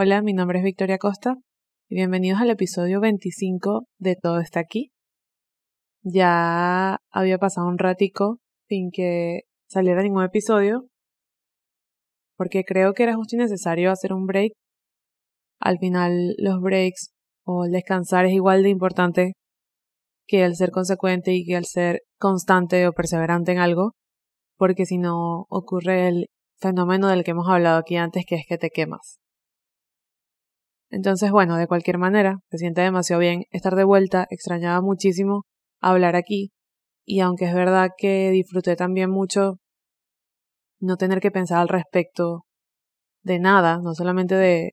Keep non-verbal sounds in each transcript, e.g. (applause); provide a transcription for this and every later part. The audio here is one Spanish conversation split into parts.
Hola, mi nombre es Victoria Costa y bienvenidos al episodio 25 de Todo está aquí. Ya había pasado un ratico sin que saliera ningún episodio porque creo que era justo y necesario hacer un break. Al final los breaks o el descansar es igual de importante que el ser consecuente y que el ser constante o perseverante en algo, porque si no ocurre el fenómeno del que hemos hablado aquí antes, que es que te quemas. Entonces, bueno, de cualquier manera, se siente demasiado bien estar de vuelta, extrañaba muchísimo hablar aquí, y aunque es verdad que disfruté también mucho no tener que pensar al respecto de nada, no solamente de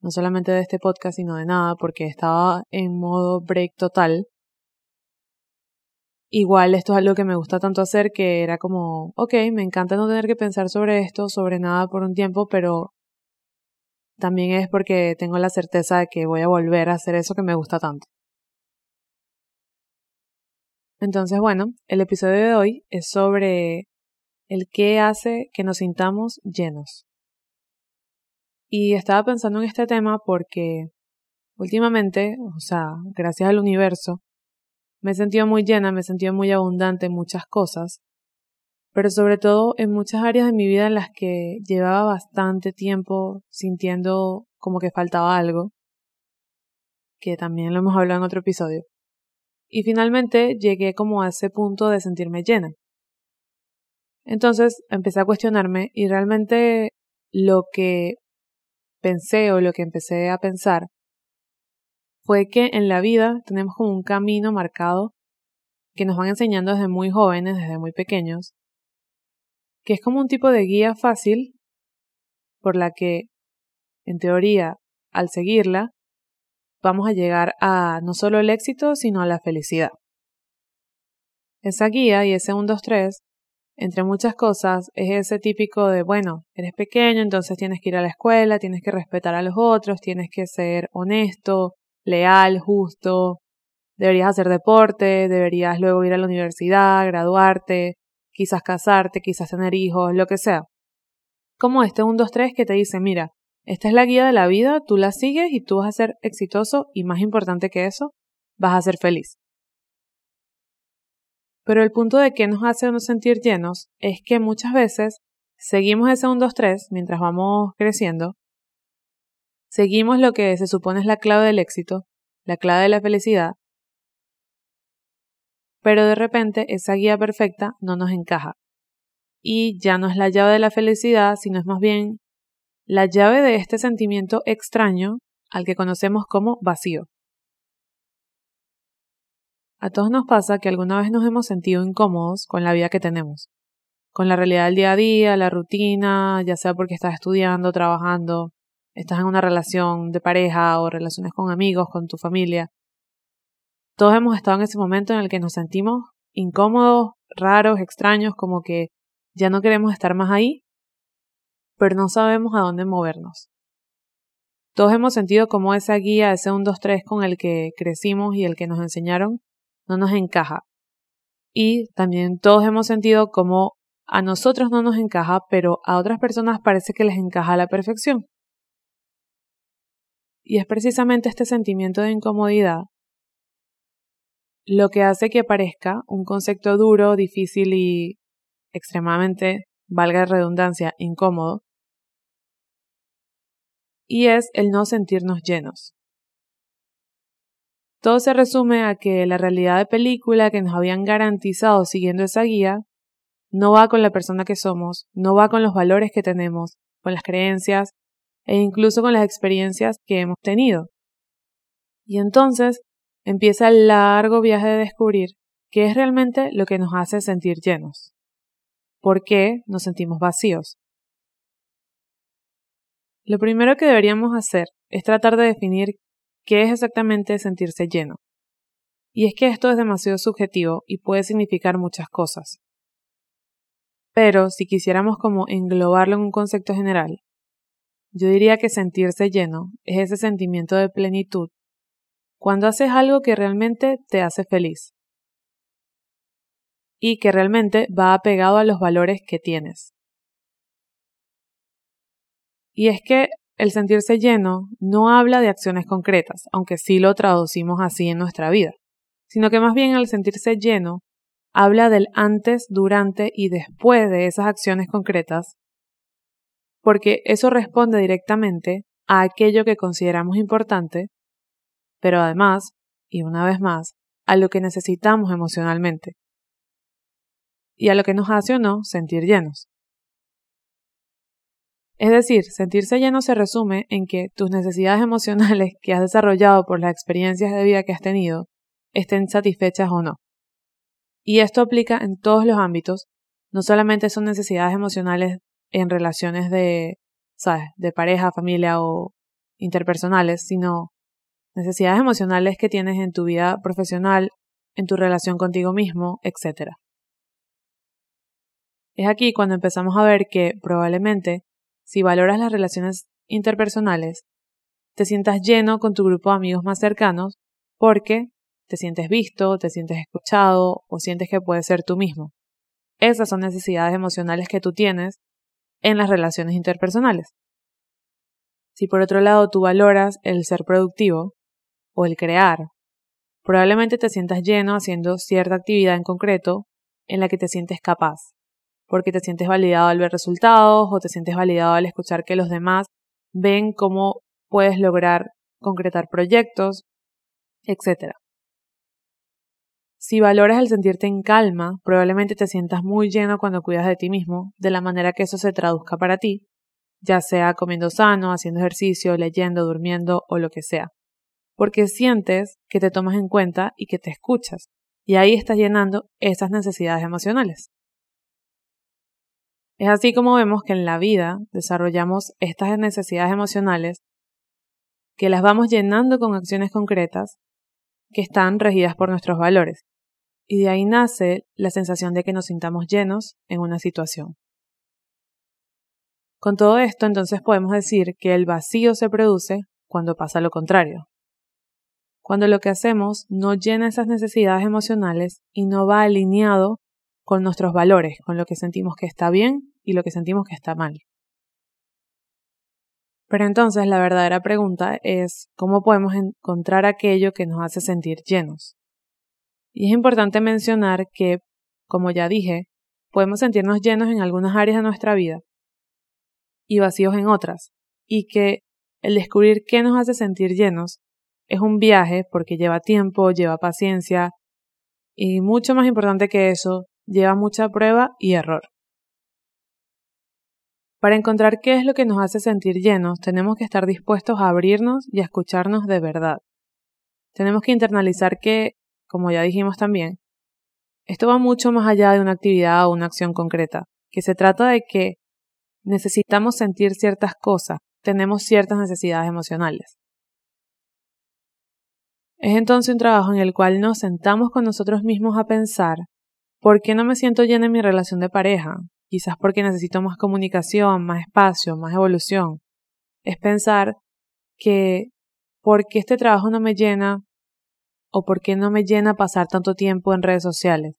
no solamente de este podcast, sino de nada, porque estaba en modo break total. Igual esto es algo que me gusta tanto hacer que era como, ok, me encanta no tener que pensar sobre esto, sobre nada por un tiempo, pero también es porque tengo la certeza de que voy a volver a hacer eso que me gusta tanto. Entonces, bueno, el episodio de hoy es sobre el qué hace que nos sintamos llenos. Y estaba pensando en este tema porque últimamente, o sea, gracias al universo, me he sentido muy llena, me he sentido muy abundante en muchas cosas, pero sobre todo en muchas áreas de mi vida en las que llevaba bastante tiempo sintiendo como que faltaba algo, que también lo hemos hablado en otro episodio. Y finalmente llegué como a ese punto de sentirme llena. Entonces empecé a cuestionarme y realmente lo que pensé o lo que empecé a pensar fue que en la vida tenemos como un camino marcado que nos van enseñando desde muy jóvenes, desde muy pequeños, que es como un tipo de guía fácil por la que, en teoría, al seguirla, vamos a llegar a no solo el éxito, sino a la felicidad. Esa guía y ese 1, 2, 3, entre muchas cosas, es ese típico de, bueno, eres pequeño, entonces tienes que ir a la escuela, tienes que respetar a los otros, tienes que ser honesto, leal, justo, deberías hacer deporte, deberías luego ir a la universidad, graduarte, quizás casarte, quizás tener hijos, lo que sea. Como este 1, 2, 3 que te dice, mira, esta es la guía de la vida, tú la sigues y tú vas a ser exitoso y más importante que eso, vas a ser feliz. Pero el punto de que nos hace no sentir llenos es que muchas veces seguimos ese 1, 2, 3 mientras vamos creciendo Seguimos lo que se supone es la clave del éxito, la clave de la felicidad, pero de repente esa guía perfecta no nos encaja. Y ya no es la llave de la felicidad, sino es más bien la llave de este sentimiento extraño al que conocemos como vacío. A todos nos pasa que alguna vez nos hemos sentido incómodos con la vida que tenemos, con la realidad del día a día, la rutina, ya sea porque estás estudiando, trabajando, estás en una relación de pareja o relaciones con amigos, con tu familia. Todos hemos estado en ese momento en el que nos sentimos incómodos, raros, extraños, como que ya no queremos estar más ahí, pero no sabemos a dónde movernos. Todos hemos sentido como esa guía, ese 1, 2, 3 con el que crecimos y el que nos enseñaron, no nos encaja. Y también todos hemos sentido como a nosotros no nos encaja, pero a otras personas parece que les encaja a la perfección. Y es precisamente este sentimiento de incomodidad lo que hace que parezca un concepto duro, difícil y extremadamente, valga la redundancia, incómodo. Y es el no sentirnos llenos. Todo se resume a que la realidad de película que nos habían garantizado siguiendo esa guía no va con la persona que somos, no va con los valores que tenemos, con las creencias e incluso con las experiencias que hemos tenido. Y entonces empieza el largo viaje de descubrir qué es realmente lo que nos hace sentir llenos. ¿Por qué nos sentimos vacíos? Lo primero que deberíamos hacer es tratar de definir qué es exactamente sentirse lleno. Y es que esto es demasiado subjetivo y puede significar muchas cosas. Pero si quisiéramos como englobarlo en un concepto general, yo diría que sentirse lleno es ese sentimiento de plenitud cuando haces algo que realmente te hace feliz y que realmente va apegado a los valores que tienes. Y es que el sentirse lleno no habla de acciones concretas, aunque sí lo traducimos así en nuestra vida, sino que más bien el sentirse lleno habla del antes, durante y después de esas acciones concretas, porque eso responde directamente a aquello que consideramos importante, pero además, y una vez más, a lo que necesitamos emocionalmente y a lo que nos hace o no sentir llenos. Es decir, sentirse lleno se resume en que tus necesidades (laughs) emocionales que has desarrollado por las experiencias de vida que has tenido estén satisfechas o no. Y esto aplica en todos los ámbitos, no solamente son necesidades emocionales en relaciones de, ¿sabes?, de pareja, familia o interpersonales, sino necesidades emocionales que tienes en tu vida profesional, en tu relación contigo mismo, etc. Es aquí cuando empezamos a ver que probablemente, si valoras las relaciones interpersonales, te sientas lleno con tu grupo de amigos más cercanos porque te sientes visto, te sientes escuchado o sientes que puedes ser tú mismo. Esas son necesidades emocionales que tú tienes en las relaciones interpersonales. Si por otro lado tú valoras el ser productivo o el crear, probablemente te sientas lleno haciendo cierta actividad en concreto en la que te sientes capaz, porque te sientes validado al ver resultados o te sientes validado al escuchar que los demás ven cómo puedes lograr concretar proyectos, etc. Si valoras el sentirte en calma, probablemente te sientas muy lleno cuando cuidas de ti mismo, de la manera que eso se traduzca para ti, ya sea comiendo sano, haciendo ejercicio, leyendo, durmiendo o lo que sea. Porque sientes que te tomas en cuenta y que te escuchas, y ahí estás llenando esas necesidades emocionales. Es así como vemos que en la vida desarrollamos estas necesidades emocionales que las vamos llenando con acciones concretas que están regidas por nuestros valores y de ahí nace la sensación de que nos sintamos llenos en una situación. Con todo esto, entonces podemos decir que el vacío se produce cuando pasa lo contrario. Cuando lo que hacemos no llena esas necesidades emocionales y no va alineado con nuestros valores, con lo que sentimos que está bien y lo que sentimos que está mal. Pero entonces la verdadera pregunta es cómo podemos encontrar aquello que nos hace sentir llenos. Y es importante mencionar que, como ya dije, podemos sentirnos llenos en algunas áreas de nuestra vida y vacíos en otras, y que el descubrir qué nos hace sentir llenos es un viaje porque lleva tiempo, lleva paciencia y mucho más importante que eso, lleva mucha prueba y error. Para encontrar qué es lo que nos hace sentir llenos, tenemos que estar dispuestos a abrirnos y a escucharnos de verdad. Tenemos que internalizar que como ya dijimos también, esto va mucho más allá de una actividad o una acción concreta, que se trata de que necesitamos sentir ciertas cosas, tenemos ciertas necesidades emocionales. Es entonces un trabajo en el cual nos sentamos con nosotros mismos a pensar, ¿por qué no me siento llena en mi relación de pareja? Quizás porque necesito más comunicación, más espacio, más evolución. Es pensar que, ¿por qué este trabajo no me llena? ¿O por qué no me llena pasar tanto tiempo en redes sociales?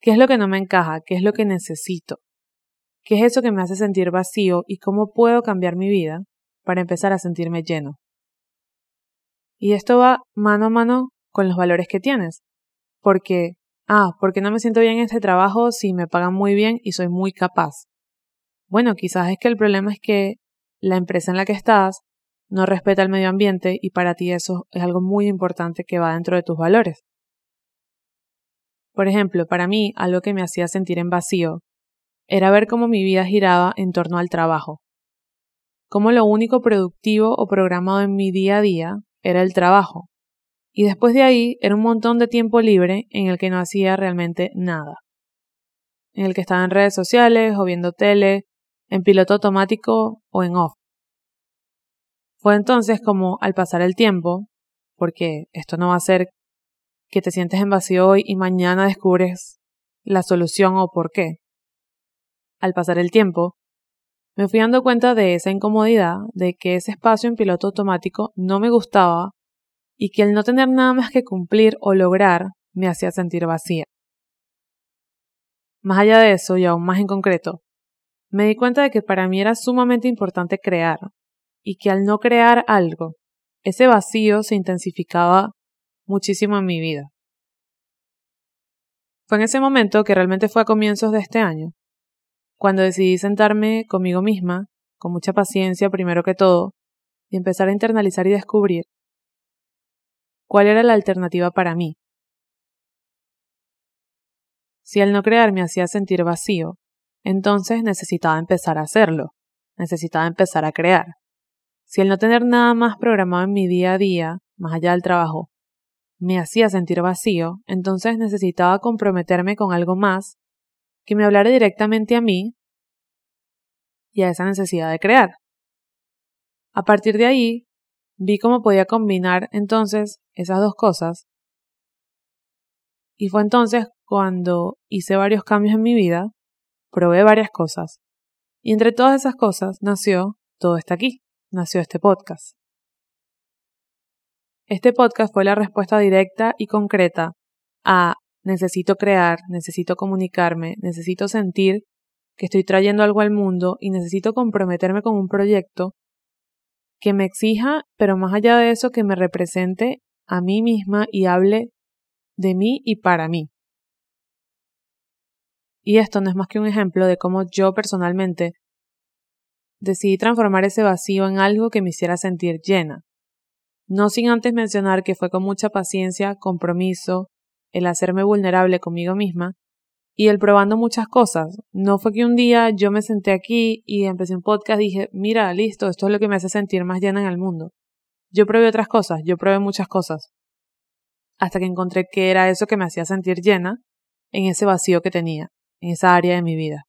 ¿Qué es lo que no me encaja? ¿Qué es lo que necesito? ¿Qué es eso que me hace sentir vacío y cómo puedo cambiar mi vida para empezar a sentirme lleno? Y esto va mano a mano con los valores que tienes. Porque, ah, porque no me siento bien en este trabajo si me pagan muy bien y soy muy capaz. Bueno, quizás es que el problema es que la empresa en la que estás no respeta el medio ambiente y para ti eso es algo muy importante que va dentro de tus valores. Por ejemplo, para mí algo que me hacía sentir en vacío era ver cómo mi vida giraba en torno al trabajo, cómo lo único productivo o programado en mi día a día era el trabajo, y después de ahí era un montón de tiempo libre en el que no hacía realmente nada, en el que estaba en redes sociales o viendo tele, en piloto automático o en off. Fue entonces como al pasar el tiempo, porque esto no va a ser que te sientes en vacío hoy y mañana descubres la solución o por qué. Al pasar el tiempo, me fui dando cuenta de esa incomodidad, de que ese espacio en piloto automático no me gustaba y que el no tener nada más que cumplir o lograr me hacía sentir vacía. Más allá de eso, y aún más en concreto, me di cuenta de que para mí era sumamente importante crear, y que al no crear algo, ese vacío se intensificaba muchísimo en mi vida. Fue en ese momento, que realmente fue a comienzos de este año, cuando decidí sentarme conmigo misma, con mucha paciencia primero que todo, y empezar a internalizar y descubrir cuál era la alternativa para mí. Si al no crear me hacía sentir vacío, entonces necesitaba empezar a hacerlo, necesitaba empezar a crear. Si el no tener nada más programado en mi día a día, más allá del trabajo, me hacía sentir vacío, entonces necesitaba comprometerme con algo más que me hablara directamente a mí y a esa necesidad de crear. A partir de ahí, vi cómo podía combinar entonces esas dos cosas y fue entonces cuando hice varios cambios en mi vida, probé varias cosas y entre todas esas cosas nació todo está aquí, nació este podcast. Este podcast fue la respuesta directa y concreta a necesito crear, necesito comunicarme, necesito sentir que estoy trayendo algo al mundo y necesito comprometerme con un proyecto que me exija, pero más allá de eso, que me represente a mí misma y hable de mí y para mí. Y esto no es más que un ejemplo de cómo yo personalmente decidí transformar ese vacío en algo que me hiciera sentir llena. No sin antes mencionar que fue con mucha paciencia, compromiso, el hacerme vulnerable conmigo misma y el probando muchas cosas. No fue que un día yo me senté aquí y empecé un podcast dije, mira, listo, esto es lo que me hace sentir más llena en el mundo. Yo probé otras cosas, yo probé muchas cosas. Hasta que encontré que era eso que me hacía sentir llena en ese vacío que tenía, en esa área de mi vida.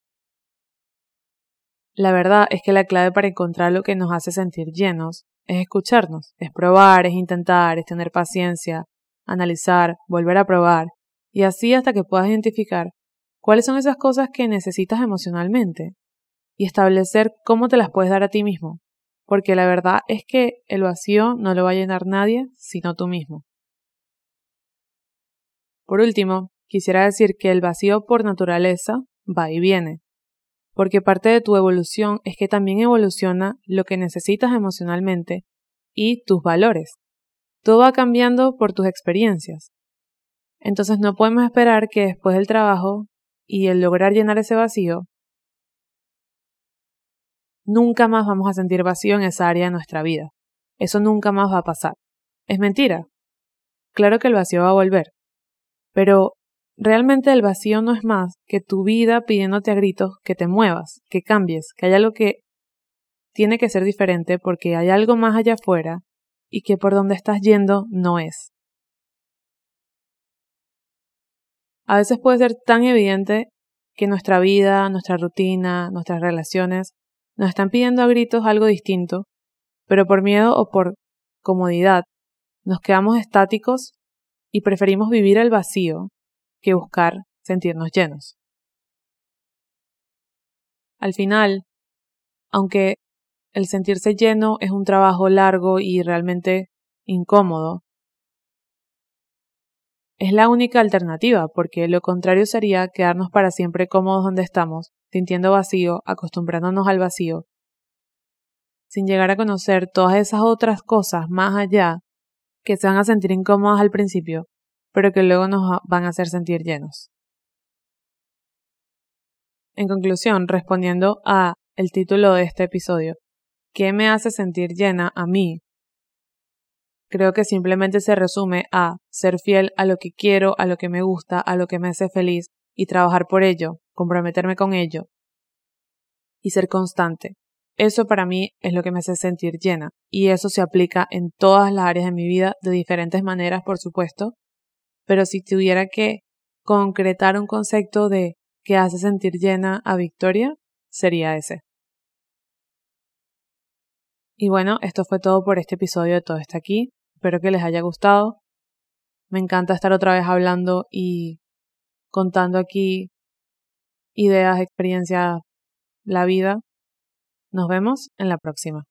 La verdad es que la clave para encontrar lo que nos hace sentir llenos es escucharnos, es probar, es intentar, es tener paciencia, analizar, volver a probar, y así hasta que puedas identificar cuáles son esas cosas que necesitas emocionalmente y establecer cómo te las puedes dar a ti mismo, porque la verdad es que el vacío no lo va a llenar nadie sino tú mismo. Por último, quisiera decir que el vacío por naturaleza va y viene, porque parte de tu evolución es que también evoluciona lo que necesitas emocionalmente y tus valores. Todo va cambiando por tus experiencias. Entonces no podemos esperar que después del trabajo y el lograr llenar ese vacío, nunca más vamos a sentir vacío en esa área de nuestra vida. Eso nunca más va a pasar. Es mentira. Claro que el vacío va a volver. Pero Realmente el vacío no es más que tu vida pidiéndote a gritos que te muevas, que cambies, que haya algo que tiene que ser diferente porque hay algo más allá afuera y que por donde estás yendo no es. A veces puede ser tan evidente que nuestra vida, nuestra rutina, nuestras relaciones nos están pidiendo a gritos algo distinto, pero por miedo o por comodidad nos quedamos estáticos y preferimos vivir el vacío que buscar sentirnos llenos. Al final, aunque el sentirse lleno es un trabajo largo y realmente incómodo, es la única alternativa, porque lo contrario sería quedarnos para siempre cómodos donde estamos, sintiendo vacío, acostumbrándonos al vacío, sin llegar a conocer todas esas otras cosas más allá que se van a sentir incómodas al principio, pero que luego nos van a hacer sentir llenos. En conclusión, respondiendo a el título de este episodio, ¿qué me hace sentir llena a mí? Creo que simplemente se resume a ser fiel a lo que quiero, a lo que me gusta, a lo que me hace feliz y trabajar por ello, comprometerme con ello y ser constante. Eso para mí es lo que me hace sentir llena y eso se aplica en todas las áreas de mi vida de diferentes maneras, por supuesto, pero si tuviera que concretar un concepto de que hace sentir llena a Victoria, sería ese. Y bueno, esto fue todo por este episodio de Todo está aquí. Espero que les haya gustado. Me encanta estar otra vez hablando y contando aquí ideas, experiencias, la vida. Nos vemos en la próxima.